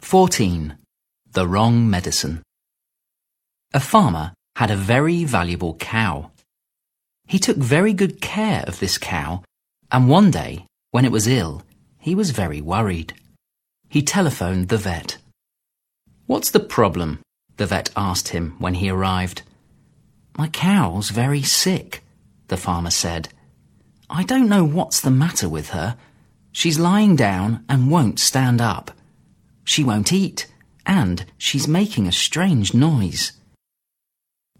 14. The wrong medicine. A farmer had a very valuable cow. He took very good care of this cow, and one day, when it was ill, he was very worried. He telephoned the vet. What's the problem? the vet asked him when he arrived. My cow's very sick, the farmer said. I don't know what's the matter with her. She's lying down and won't stand up. She won't eat, and she's making a strange noise.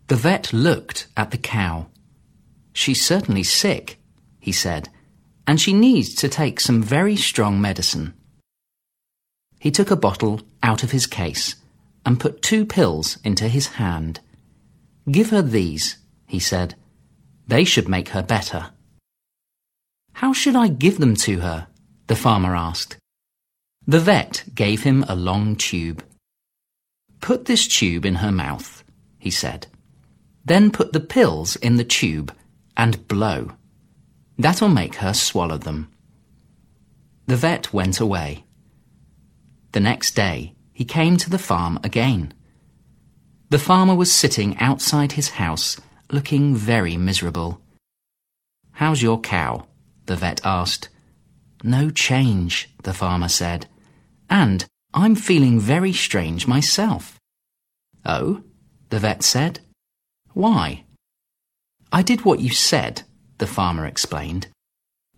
The vet looked at the cow. She's certainly sick, he said, and she needs to take some very strong medicine. He took a bottle out of his case and put two pills into his hand. Give her these, he said. They should make her better. How should I give them to her? the farmer asked. The vet gave him a long tube. Put this tube in her mouth, he said. Then put the pills in the tube and blow. That'll make her swallow them. The vet went away. The next day, he came to the farm again. The farmer was sitting outside his house, looking very miserable. How's your cow? the vet asked. No change, the farmer said. And I'm feeling very strange myself. Oh? the vet said. Why? I did what you said, the farmer explained.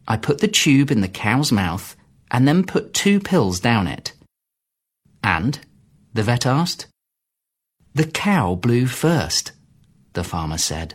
I put the tube in the cow's mouth and then put two pills down it. And? the vet asked. The cow blew first, the farmer said.